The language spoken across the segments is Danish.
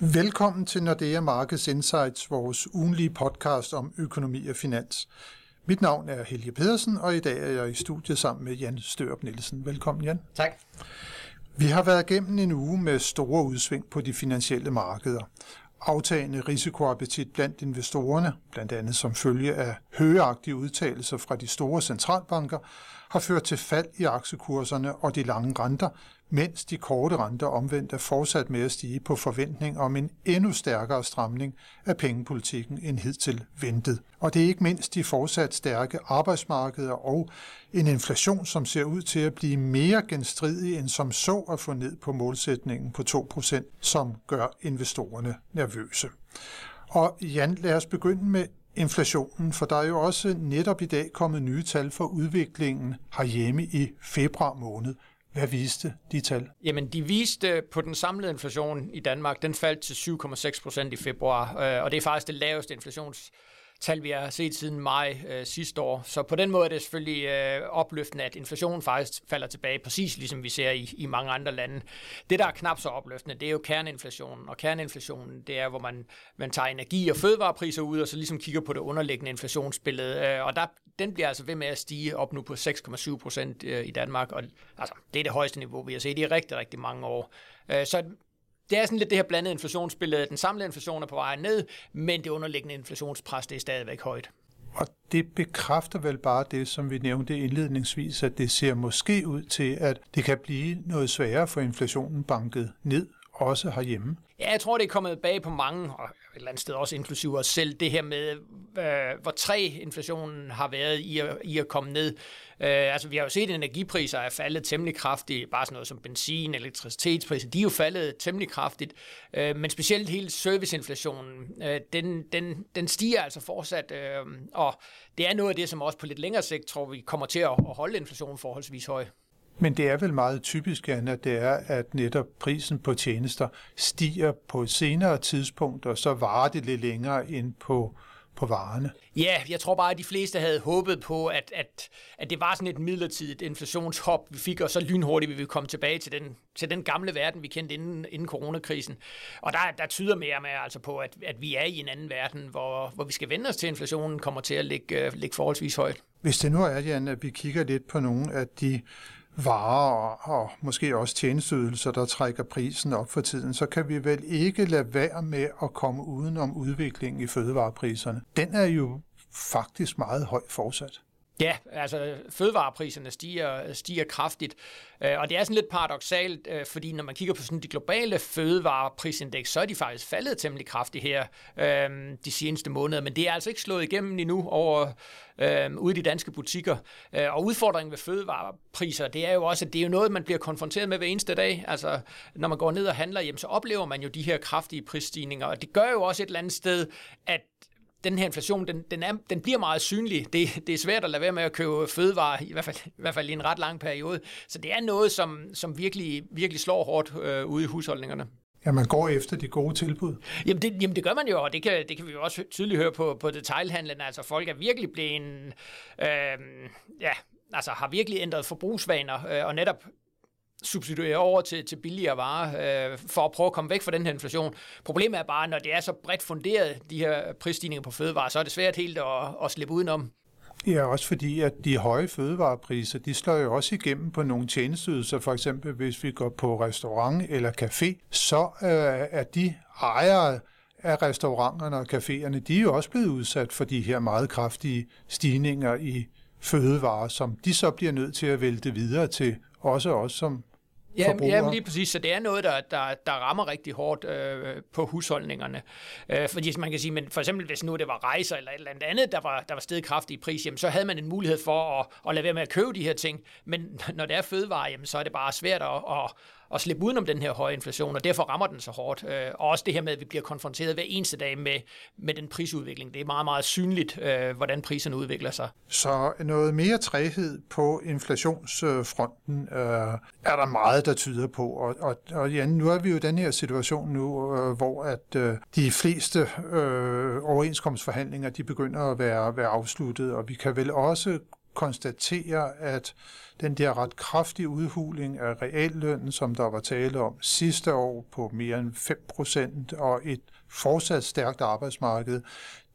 Velkommen til Nordea Markets Insights, vores ugenlige podcast om økonomi og finans. Mit navn er Helge Pedersen, og i dag er jeg i studiet sammen med Jan Størup Nielsen. Velkommen, Jan. Tak. Vi har været igennem en uge med store udsving på de finansielle markeder. Aftagende risikoappetit blandt investorerne, blandt andet som følge af højeagtige udtalelser fra de store centralbanker, har ført til fald i aktiekurserne og de lange renter, mens de korte renter omvendt er fortsat med at stige på forventning om en endnu stærkere stramning af pengepolitikken end hidtil ventet. Og det er ikke mindst de fortsat stærke arbejdsmarkeder og en inflation, som ser ud til at blive mere genstridig end som så at få ned på målsætningen på 2%, som gør investorerne nervøse. Og Jan, lad os begynde med inflationen, for der er jo også netop i dag kommet nye tal for udviklingen herhjemme i februar måned. Hvad viste de tal? Jamen, de viste på den samlede inflation i Danmark, den faldt til 7,6 procent i februar, øh, og det er faktisk det laveste inflations tal, vi har set siden maj øh, sidste år. Så på den måde er det selvfølgelig øh, opløftende, at inflationen faktisk falder tilbage, præcis ligesom vi ser i, i mange andre lande. Det, der er knap så opløftende, det er jo kerneinflationen. Og kerneinflationen, det er, hvor man, man tager energi- og fødevarepriser ud, og så ligesom kigger på det underliggende inflationsbillede. Øh, og der, den bliver altså ved med at stige op nu på 6,7 procent øh, i Danmark. Og altså, det er det højeste niveau, vi har set i rigtig, rigtig mange år. Øh, så det er sådan lidt det her blandede inflationsbillede. Øh, den samlede inflation er på vej ned, men det underliggende inflationspres det er stadigvæk højt. Og det bekræfter vel bare det, som vi nævnte indledningsvis, at det ser måske ud til, at det kan blive noget sværere for inflationen banket ned, også herhjemme. Ja, jeg tror, det er kommet bag på mange, og et eller andet sted også inklusive os selv, det her med, øh, hvor træ inflationen har været i at, i at komme ned. Øh, altså, vi har jo set, at energipriser er faldet temmelig kraftigt, bare sådan noget som benzin, elektricitetspriser, de er jo faldet temmelig kraftigt, øh, men specielt hele serviceinflationen, øh, den, den, den stiger altså fortsat, øh, og det er noget af det, som også på lidt længere sigt, tror vi, kommer til at holde inflationen forholdsvis høj. Men det er vel meget typisk, Anna, det er, at netop prisen på tjenester stiger på et senere tidspunkt, og så varer det lidt længere ind på på varerne. Ja, jeg tror bare, at de fleste havde håbet på, at, at, at det var sådan et midlertidigt inflationshop, vi fik, og så lynhurtigt vi ville komme tilbage til den, til den gamle verden, vi kendte inden, inden coronakrisen. Og der, der tyder mere med altså på, at, at vi er i en anden verden, hvor, hvor vi skal vende os til, at inflationen kommer til at ligge, ligge forholdsvis højt. Hvis det nu er, Jan, at vi kigger lidt på nogle af de varer og måske også tjenesteydelser, der trækker prisen op for tiden, så kan vi vel ikke lade være med at komme udenom udviklingen i fødevarepriserne. Den er jo faktisk meget høj fortsat. Ja, altså fødevarepriserne stiger, stiger kraftigt, øh, og det er sådan lidt paradoxalt, øh, fordi når man kigger på sådan de globale fødevareprisindeks, så er de faktisk faldet temmelig kraftigt her øh, de seneste måneder, men det er altså ikke slået igennem endnu over øh, ude i de danske butikker. Og udfordringen ved fødevarepriser, det er jo også, at det er jo noget, man bliver konfronteret med hver eneste dag. Altså, når man går ned og handler hjem, så oplever man jo de her kraftige prisstigninger, og det gør jo også et eller andet sted, at den her inflation, den, den, er, den bliver meget synlig. Det, det er svært at lade være med at købe fødevarer, i hvert fald, i, hvert fald i en ret lang periode. Så det er noget, som, som virkelig, virkelig slår hårdt øh, ude i husholdningerne. Ja, man går efter de gode tilbud. Jamen det, jamen det gør man jo, og det kan, det kan vi jo også tydeligt høre på, på detailhandlen. Altså folk er virkelig blevet, øh, ja, altså har virkelig ændret forbrugsvaner, øh, og netop substituere over til, til billigere varer, øh, for at prøve at komme væk fra den her inflation. Problemet er bare, når det er så bredt funderet, de her prisstigninger på fødevarer, så er det svært helt at, at slippe udenom. Ja, også fordi, at de høje fødevarepriser, de slår jo også igennem på nogle tjenesteydelser. For eksempel, hvis vi går på restaurant eller café, så øh, er de ejere af restauranterne og caféerne, de er jo også blevet udsat for de her meget kraftige stigninger i fødevarer, som de så bliver nødt til at vælte videre til også os som Ja, jamen lige præcis. Så det er noget, der, der, der rammer rigtig hårdt øh, på husholdningerne. Øh, fordi man kan sige, men for eksempel hvis nu det var rejser eller et eller andet, der var, der var stedet kraftigt i pris, jamen, så havde man en mulighed for at, at lade være med at købe de her ting. Men når det er fødevare, jamen, så er det bare svært at, at, at slippe udenom den her høje inflation, og derfor rammer den så hårdt. Øh, og også det her med, at vi bliver konfronteret hver eneste dag med, med den prisudvikling. Det er meget, meget synligt, øh, hvordan priserne udvikler sig. Så noget mere træhed på inflationsfronten øh, er der meget, der tyder på. Og, og, og Jan, nu er vi jo i den her situation nu, øh, hvor at øh, de fleste øh, overenskomstforhandlinger, de begynder at være, være afsluttet, og vi kan vel også konstatere, at den der ret kraftige udhuling af reallønnen, som der var tale om sidste år på mere end 5 procent, og et fortsat stærkt arbejdsmarked,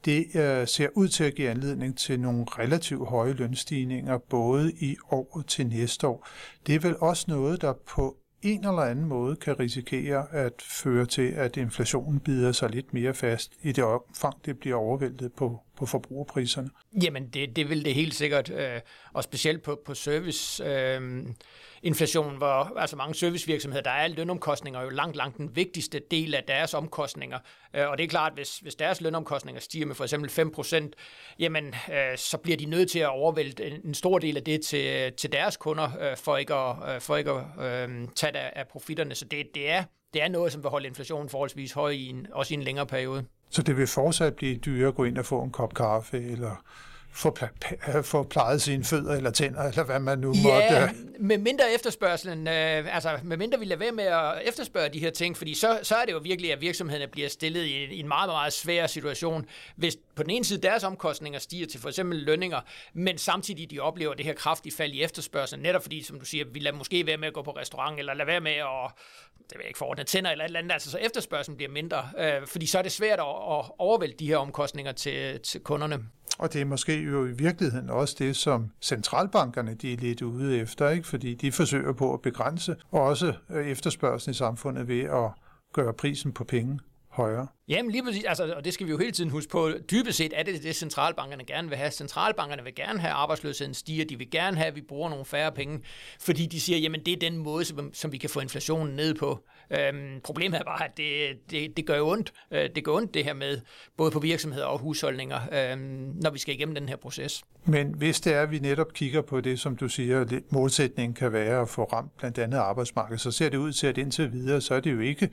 det øh, ser ud til at give anledning til nogle relativt høje lønstigninger, både i år og til næste år. Det er vel også noget, der på en eller anden måde kan risikere at føre til, at inflationen bider sig lidt mere fast i det omfang, det bliver overvældet på, på forbrugerpriserne. Jamen, det, det vil det helt sikkert, øh, og specielt på, på service. Øh, inflation, hvor altså mange servicevirksomheder, der er lønomkostninger jo langt, langt den vigtigste del af deres omkostninger. Øh, og det er klart, at hvis, hvis deres lønomkostninger stiger med for eksempel 5%, jamen øh, så bliver de nødt til at overvælde en stor del af det til, til deres kunder, øh, for ikke at, for ikke at øh, tage af, af profitterne. Så det, det, er, det er noget, som vil holde inflationen forholdsvis høj, i en, også i en længere periode. Så det vil fortsat blive dyrere at gå ind og få en kop kaffe, eller få, få plejet sine fødder eller tænder, eller hvad man nu ja, måtte. med mindre efterspørgselen, øh, altså med mindre vi lader være med at efterspørge de her ting, fordi så, så er det jo virkelig, at virksomhederne bliver stillet i, i en meget, meget svær situation, hvis på den ene side deres omkostninger stiger til for eksempel lønninger, men samtidig de oplever det her kraftige fald i efterspørgselen, netop fordi, som du siger, vi lader måske være med at gå på restaurant, eller lade være med at det vil jeg ikke forordne, tænder eller et eller andet, altså så efterspørgselen bliver mindre, øh, fordi så er det svært at, at overvælde de her omkostninger til, til kunderne. Og det er måske jo i virkeligheden også det, som centralbankerne de er lidt ude efter, ikke? fordi de forsøger på at begrænse også øh, efterspørgselen i samfundet ved at gøre prisen på penge højere. Jamen lige præcis, altså, og det skal vi jo hele tiden huske på. Dybest set er det det, centralbankerne gerne vil have. Centralbankerne vil gerne have, at arbejdsløsheden stiger. De vil gerne have, at vi bruger nogle færre penge, fordi de siger, jamen det er den måde, som, som vi kan få inflationen ned på. Øhm, problemet er bare, at det, det, det gør jo ondt. Øh, det gør ondt det her med, både på virksomheder og husholdninger, øhm, når vi skal igennem den her proces. Men hvis det er, at vi netop kigger på det, som du siger, målsætningen kan være at få ramt blandt andet arbejdsmarkedet, så ser det ud til, at indtil videre, så er det jo ikke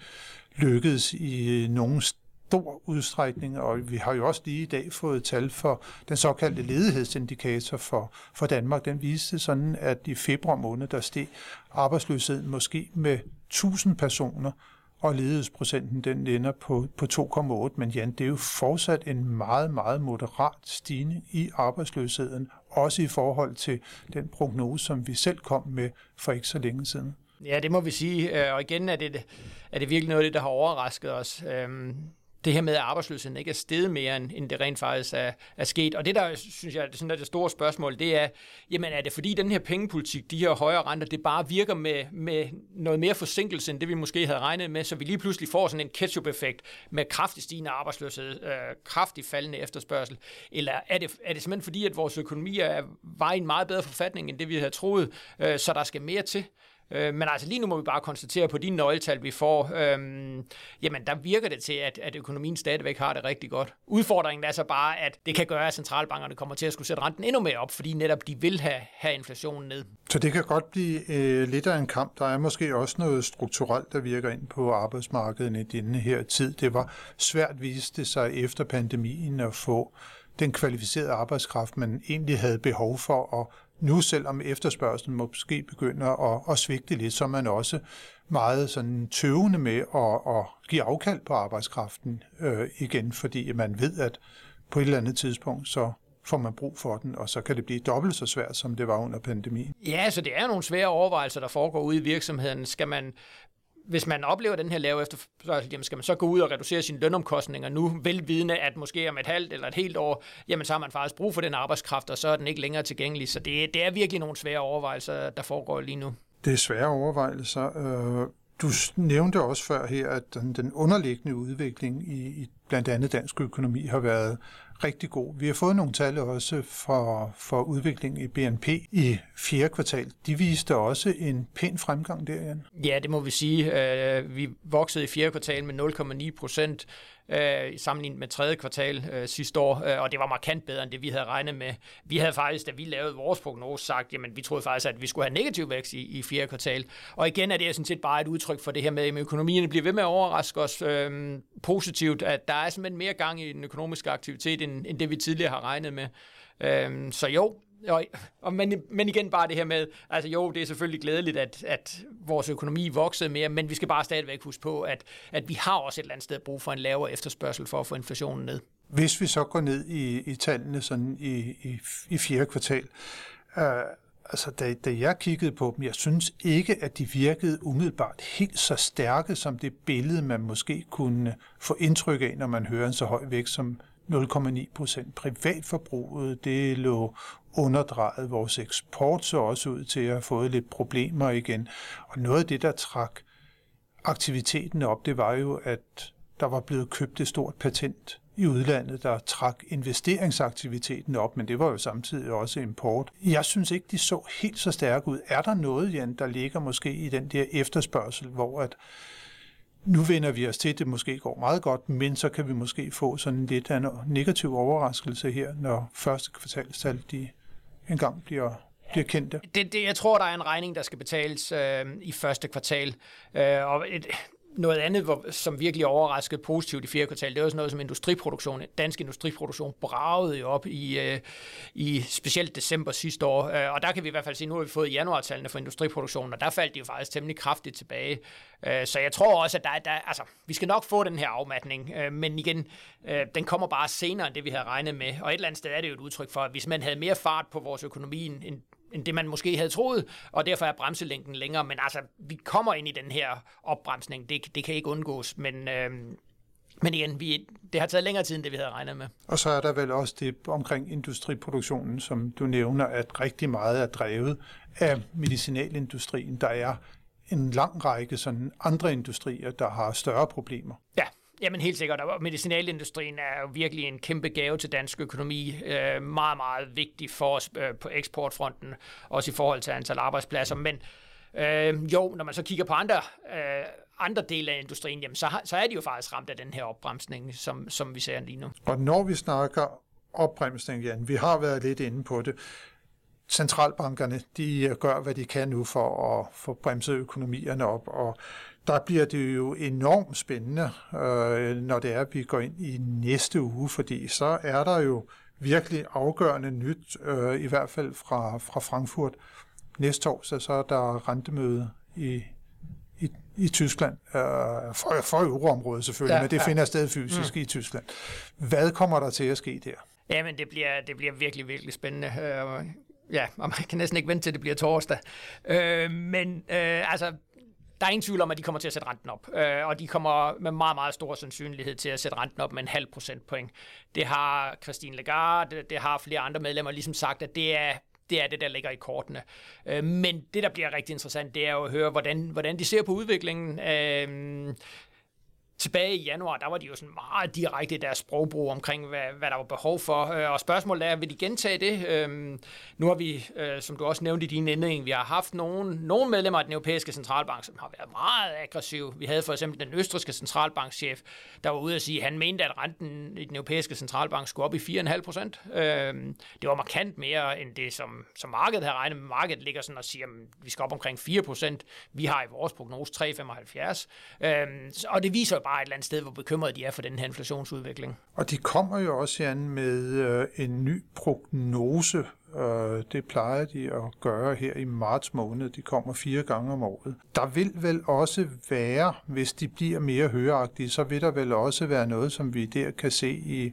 lykkedes i øh, nogen stor udstrækning, og vi har jo også lige i dag fået tal for den såkaldte ledighedsindikator for, for Danmark. Den viste sådan, at i februar måned, der steg arbejdsløsheden måske med 1000 personer, og ledighedsprocenten den ender på, på 2,8. Men Jan, det er jo fortsat en meget, meget moderat stigning i arbejdsløsheden, også i forhold til den prognose, som vi selv kom med for ikke så længe siden. Ja, det må vi sige. Øh, og igen er det, er det virkelig noget af det, der har overrasket os. Øhm, det her med, at arbejdsløsheden ikke er steget mere, end det rent faktisk er, er sket. Og det, der synes jeg, sådan er det store spørgsmål, det er, jamen er det fordi den her pengepolitik, de her højere renter, det bare virker med, med noget mere forsinkelse, end det vi måske havde regnet med, så vi lige pludselig får sådan en ketchup-effekt med kraftig stigende arbejdsløshed, øh, kraftig faldende efterspørgsel? Eller er det, er det simpelthen fordi, at vores økonomi er, var i en meget bedre forfatning, end det vi havde troet, øh, så der skal mere til? Øh, men altså lige nu må vi bare konstatere på de nøgletal, vi får, øh, jamen der virker det til, at, at økonomien stadigvæk har det rigtig godt. Udfordringen er så bare, at det kan gøre, at centralbankerne kommer til at skulle sætte renten endnu mere op, fordi netop de vil have, have inflationen ned. Så det kan godt blive øh, lidt af en kamp. Der er måske også noget strukturelt, der virker ind på arbejdsmarkedet i denne her tid. Det var svært, viste sig efter pandemien at få den kvalificerede arbejdskraft, man egentlig havde behov for at nu, selvom efterspørgselen måske begynder at, at svigte lidt, så er man også meget sådan tøvende med at, at give afkald på arbejdskraften øh, igen, fordi man ved, at på et eller andet tidspunkt, så får man brug for den, og så kan det blive dobbelt så svært, som det var under pandemien. Ja, så det er nogle svære overvejelser, der foregår ude i virksomheden. Skal man hvis man oplever den her lave efterspørgsel, jamen skal man så gå ud og reducere sine lønomkostninger nu, velvidende, at måske om et halvt eller et helt år, jamen så har man faktisk brug for den arbejdskraft, og så er den ikke længere tilgængelig. Så det, det er virkelig nogle svære overvejelser, der foregår lige nu. Det er svære overvejelser. Øh, du nævnte også før her, at den, den underliggende udvikling i, i blandt andet dansk økonomi har været rigtig god. Vi har fået nogle tal også for, for udvikling i BNP i fjerde kvartal. De viste også en pæn fremgang der, Jan. Ja, det må vi sige. Øh, vi voksede i fjerde kvartal med 0,9 procent øh, sammenlignet med tredje kvartal øh, sidste år, øh, og det var markant bedre end det, vi havde regnet med. Vi havde faktisk, da vi lavede vores prognose, sagt, jamen vi troede faktisk, at vi skulle have negativ vækst i, i fjerde kvartal. Og igen er det sådan set bare et udtryk for det her med, at økonomien bliver ved med at overraske os øh, positivt, at der er simpelthen mere gang i den økonomiske aktivitet, end, end det vi tidligere har regnet med. Øh, så jo, og, og men, men igen bare det her med, altså jo, det er selvfølgelig glædeligt, at, at vores økonomi voksede mere, men vi skal bare stadigvæk huske på, at, at vi har også et eller andet sted brug for en lavere efterspørgsel for at få inflationen ned. Hvis vi så går ned i, i tallene sådan i, i, i fjerde kvartal, øh, altså, da, da jeg kiggede på dem, jeg synes ikke, at de virkede umiddelbart helt så stærke som det billede, man måske kunne få indtryk af, når man hører en så høj vækst som 0,9 procent. Privatforbruget, det lå underdrejet. Vores eksport så også ud til at have fået lidt problemer igen. Og noget af det, der trak aktiviteten op, det var jo, at der var blevet købt et stort patent i udlandet, der trak investeringsaktiviteten op, men det var jo samtidig også import. Jeg synes ikke, de så helt så stærke ud. Er der noget, Jan, der ligger måske i den der efterspørgsel, hvor at nu vender vi os til, at det måske går meget godt, men så kan vi måske få sådan lidt af en negativ overraskelse her, når første kvartalstal de engang bliver bliver kendte? Det, det, jeg tror, der er en regning, der skal betales øh, i første kvartal. Øh, og et, noget andet, hvor, som virkelig overraskede positivt i fjerde kvartal, det var sådan noget som industriproduktion. Dansk industriproduktion bragede jo op i, øh, i specielt december sidste år, øh, og der kan vi i hvert fald se, nu har vi fået januartallene for industriproduktionen, og der faldt de jo faktisk temmelig kraftigt tilbage. Øh, så jeg tror også, at der, der, altså, vi skal nok få den her afmatning, øh, men igen, øh, den kommer bare senere end det, vi havde regnet med, og et eller andet sted er det jo et udtryk for, at hvis man havde mere fart på vores økonomi, end end det man måske havde troet, og derfor er bremselængden længere. Men altså, vi kommer ind i den her opbremsning. Det, det kan ikke undgås, men... Øh, men igen, vi, det har taget længere tid, end det vi havde regnet med. Og så er der vel også det omkring industriproduktionen, som du nævner, at rigtig meget er drevet af medicinalindustrien. Der er en lang række sådan andre industrier, der har større problemer. Ja, Jamen helt sikkert, og medicinalindustrien er jo virkelig en kæmpe gave til dansk økonomi. Øh, meget, meget vigtig for os øh, på eksportfronten, også i forhold til antal arbejdspladser. Men øh, jo, når man så kigger på andre, øh, andre dele af industrien, jamen, så, har, så er de jo faktisk ramt af den her opbremsning, som, som vi ser lige nu. Og når vi snakker opbremsning, Jan, vi har været lidt inde på det, centralbankerne, de gør, hvad de kan nu for at få bremset økonomierne op, og der bliver det jo enormt spændende, øh, når det er, at vi går ind i næste uge, fordi så er der jo virkelig afgørende nyt, øh, i hvert fald fra, fra Frankfurt. Næste år, så, er der rentemøde i, i, i Tyskland, øh, for, for euroområdet selvfølgelig, ja, men det ja. finder sted fysisk mm. i Tyskland. Hvad kommer der til at ske der? Jamen, det bliver, det bliver virkelig, virkelig spændende. Øh, ja, og man kan næsten ikke vente til, det bliver torsdag. Øh, men øh, altså, der er ingen tvivl om, at de kommer til at sætte renten op, øh, og de kommer med meget, meget stor sandsynlighed til at sætte renten op med en halv procentpoint. Det har Christine Lagarde, det, det har flere andre medlemmer ligesom sagt, at det er det er det, der ligger i kortene. Øh, men det, der bliver rigtig interessant, det er jo at høre, hvordan, hvordan de ser på udviklingen. Øh, tilbage i januar, der var de jo sådan meget direkte i deres sprogbrug omkring, hvad, hvad der var behov for. Øh, og spørgsmålet er, vil de gentage det? Øhm, nu har vi, øh, som du også nævnte i din indledning, vi har haft nogle, nogle medlemmer af den europæiske centralbank, som har været meget aggressive. Vi havde for eksempel den østriske centralbankchef, der var ude at sige, at han mente, at renten i den europæiske centralbank skulle op i 4,5 procent. Øhm, det var markant mere end det, som, som markedet havde regnet med. Markedet ligger sådan og siger, at vi skal op omkring 4 procent. Vi har i vores prognose 3,75. Øhm, og det viser jo bare et eller andet sted, hvor bekymrede de er for den her inflationsudvikling. Og de kommer jo også, Jan, med øh, en ny prognose. Øh, det plejer de at gøre her i marts måned. De kommer fire gange om året. Der vil vel også være, hvis de bliver mere højagtige, så vil der vel også være noget, som vi der kan se i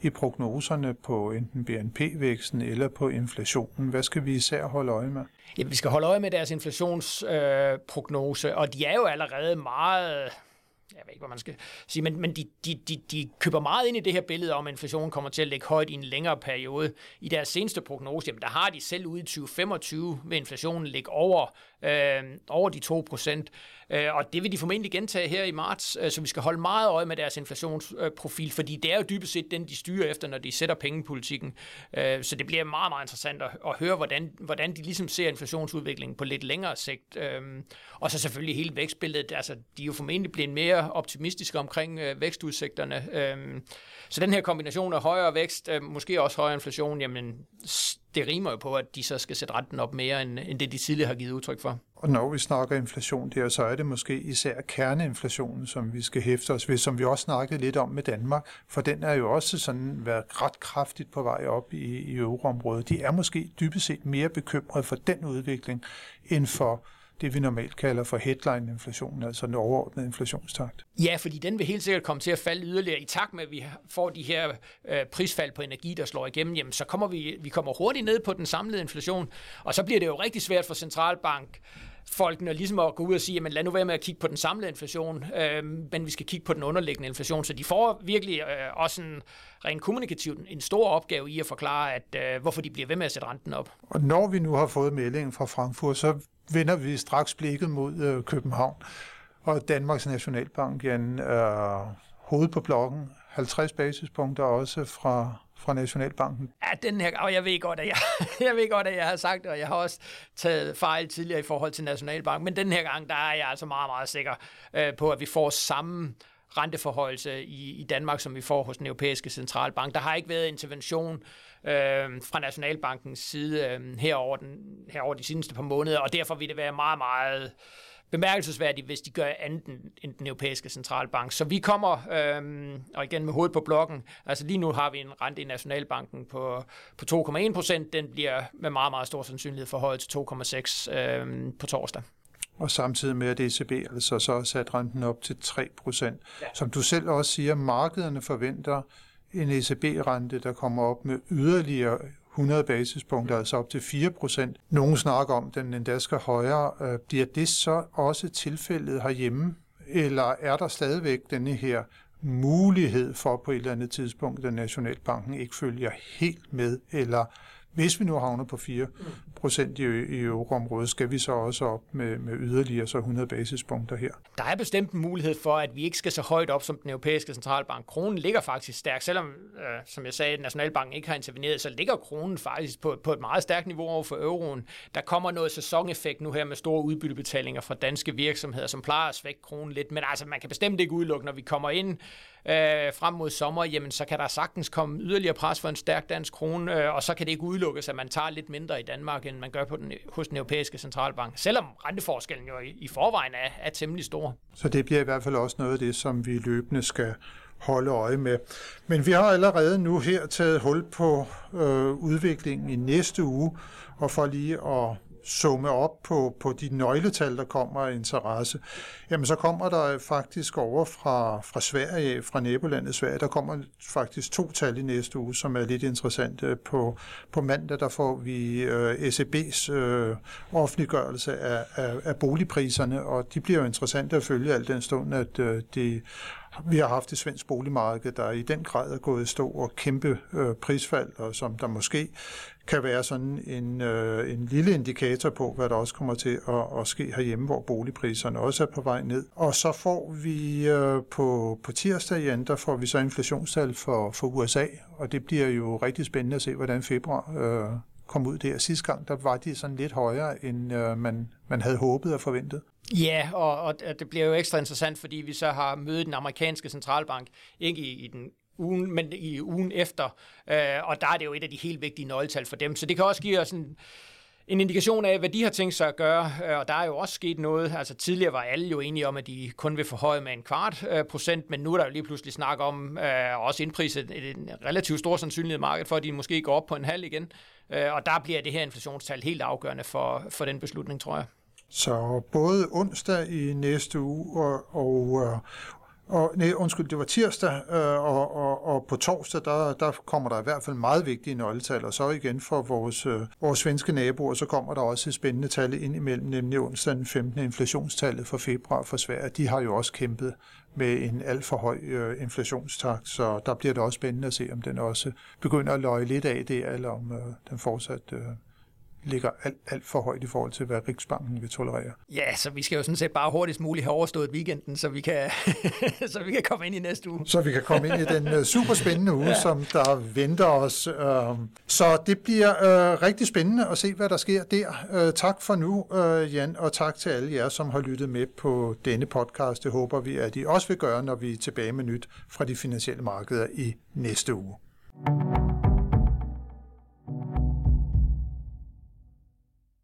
i prognoserne på enten BNP-væksten eller på inflationen. Hvad skal vi især holde øje med? Ja, vi skal holde øje med deres inflationsprognose, øh, og de er jo allerede meget jeg ved ikke, hvad man skal sige, men, men de, de, de, de køber meget ind i det her billede om, at inflationen kommer til at ligge højt i en længere periode. I deres seneste prognose, jamen, der har de selv ude i 2025 med inflationen ligge over, øh, over de 2 procent. Øh, og det vil de formentlig gentage her i marts, øh, så vi skal holde meget øje med deres inflationsprofil, fordi det er jo dybest set den, de styrer efter, når de sætter pengepolitikken. Øh, så det bliver meget, meget interessant at, at høre, hvordan, hvordan de ligesom ser inflationsudviklingen på lidt længere sigt. Øh, og så selvfølgelig hele vækstbilledet, altså de er jo formentlig blevet mere optimistiske omkring øh, vækstudsigterne. Øh, så den her kombination af højere vækst, måske også højere inflation, jamen det rimer jo på, at de så skal sætte renten op mere, end, end det de tidligere har givet udtryk for. Og når vi snakker inflation der, så er det måske især kerneinflationen, som vi skal hæfte os ved, som vi også snakkede lidt om med Danmark, for den er jo også sådan været ret kraftigt på vej op i, i euroområdet. De er måske dybest set mere bekymrede for den udvikling, end for det, vi normalt kalder for headline-inflation, altså den overordnede inflationstakt. Ja, fordi den vil helt sikkert komme til at falde yderligere i takt med, at vi får de her øh, prisfald på energi, der slår igennem. Jamen, så kommer vi, vi kommer hurtigt ned på den samlede inflation, og så bliver det jo rigtig svært for centralbank folkene ligesom at gå ud og sige, jamen lad nu være med at kigge på den samlede inflation, øh, men vi skal kigge på den underliggende inflation. Så de får virkelig øh, også en rent kommunikativt en stor opgave i at forklare, at øh, hvorfor de bliver ved med at sætte renten op. Og når vi nu har fået meldingen fra Frankfurt, så vender vi straks blikket mod øh, København. Og Danmarks Nationalbank, igen er hoved på blokken, 50 basispunkter også fra fra Nationalbanken? Ja, den her, og jeg ved godt, at jeg, jeg ved godt, at jeg har sagt det, og jeg har også taget fejl tidligere i forhold til Nationalbanken, men den her gang, der er jeg altså meget, meget sikker øh, på, at vi får samme renteforholdelse i, i Danmark, som vi får hos den europæiske centralbank. Der har ikke været intervention øh, fra Nationalbankens side øh, herover, den, herover de seneste par måneder, og derfor vil det være meget, meget bemærkelsesværdigt, hvis de gør andet end den europæiske centralbank. Så vi kommer, øhm, og igen med hovedet på blokken, altså lige nu har vi en rente i Nationalbanken på, på 2,1 procent. Den bliver med meget, meget stor sandsynlighed forhøjet til 2,6 øhm, på torsdag. Og samtidig med, at ECB altså så har sat renten op til 3 procent. Ja. Som du selv også siger, markederne forventer en ECB-rente, der kommer op med yderligere 100 basispunkter, altså op til 4 procent. Nogle snakker om, at den endda skal højere. Øh, bliver det så også tilfældet herhjemme, eller er der stadigvæk denne her mulighed for på et eller andet tidspunkt, at Nationalbanken ikke følger helt med, eller hvis vi nu havner på 4 procent i, i euroområdet, skal vi så også op med, med yderligere så 100 basispunkter her. Der er bestemt en mulighed for, at vi ikke skal så højt op som den europæiske centralbank. Kronen ligger faktisk stærkt, selvom, øh, som jeg sagde, Nationalbanken ikke har interveneret, så ligger kronen faktisk på, på et meget stærkt niveau over for euroen. Der kommer noget sæsoneffekt nu her med store udbyttebetalinger fra danske virksomheder, som plejer at svække kronen lidt, men altså man kan bestemt ikke udelukke, når vi kommer ind øh, frem mod sommer, jamen så kan der sagtens komme yderligere pres for en stærk dansk krone, øh, og så kan det ikke udelukkes, at man tager lidt mindre i Danmark, end man gør på den, hos den europæiske centralbank, selvom renteforskellen jo i, i forvejen er, er temmelig stor. Så det bliver i hvert fald også noget af det, som vi løbende skal holde øje med. Men vi har allerede nu her taget hul på øh, udviklingen i næste uge, og for lige at summe op på, på de nøgletal, der kommer af interesse, jamen så kommer der faktisk over fra, fra Sverige, fra nabolandet Sverige, der kommer faktisk to tal i næste uge, som er lidt interessante. På, på mandag, der får vi øh, ECB's øh, offentliggørelse af, af, af boligpriserne, og de bliver jo interessante at følge alt den stund, at øh, det vi har haft et svensk boligmarked, der i den grad er gået i stå og kæmpe øh, prisfald, og som der måske kan være sådan en, øh, en lille indikator på, hvad der også kommer til at, at ske herhjemme, hvor boligpriserne også er på vej ned. Og så får vi øh, på, på tirsdag igen, der får vi så inflationstal for, for USA, og det bliver jo rigtig spændende at se, hvordan februar øh, kom ud der. Sidste gang, der var de sådan lidt højere, end øh, man, man havde håbet og forventet. Ja, og, og det bliver jo ekstra interessant, fordi vi så har mødet den amerikanske centralbank, ikke i, i den ugen, men i ugen efter, øh, og der er det jo et af de helt vigtige nøgletal for dem. Så det kan også give os en, en indikation af, hvad de har tænkt sig at gøre, øh, og der er jo også sket noget. Altså tidligere var alle jo enige om, at de kun vil forhøje med en kvart øh, procent, men nu er der jo lige pludselig snak om øh, også indpriset en relativt stor sandsynlighed marked for, at de måske går op på en halv igen. Øh, og der bliver det her inflationstal helt afgørende for, for den beslutning, tror jeg. Så både onsdag i næste uge og, og, øh, og nej, undskyld, det var tirsdag, øh, og, og, og på torsdag, der, der kommer der i hvert fald meget vigtige nøgletal, og så igen for vores, øh, vores svenske naboer, så kommer der også et spændende tal ind imellem, nemlig onsdag den 15. inflationstallet for februar for Sverige. De har jo også kæmpet med en alt for høj øh, inflationstakt, så der bliver det også spændende at se, om den også begynder at løje lidt af det, eller om øh, den fortsat øh, ligger alt, alt for højt i forhold til, hvad Riksbanken vil tolerere. Ja, så vi skal jo sådan set bare hurtigst muligt have overstået weekenden, så vi kan, så vi kan komme ind i næste uge. Så vi kan komme ind i den uh, super spændende uge, ja. som der venter os. Uh, så det bliver uh, rigtig spændende at se, hvad der sker der. Uh, tak for nu, uh, Jan, og tak til alle jer, som har lyttet med på denne podcast. Det håber vi, at I også vil gøre, når vi er tilbage med nyt fra de finansielle markeder i næste uge. thank you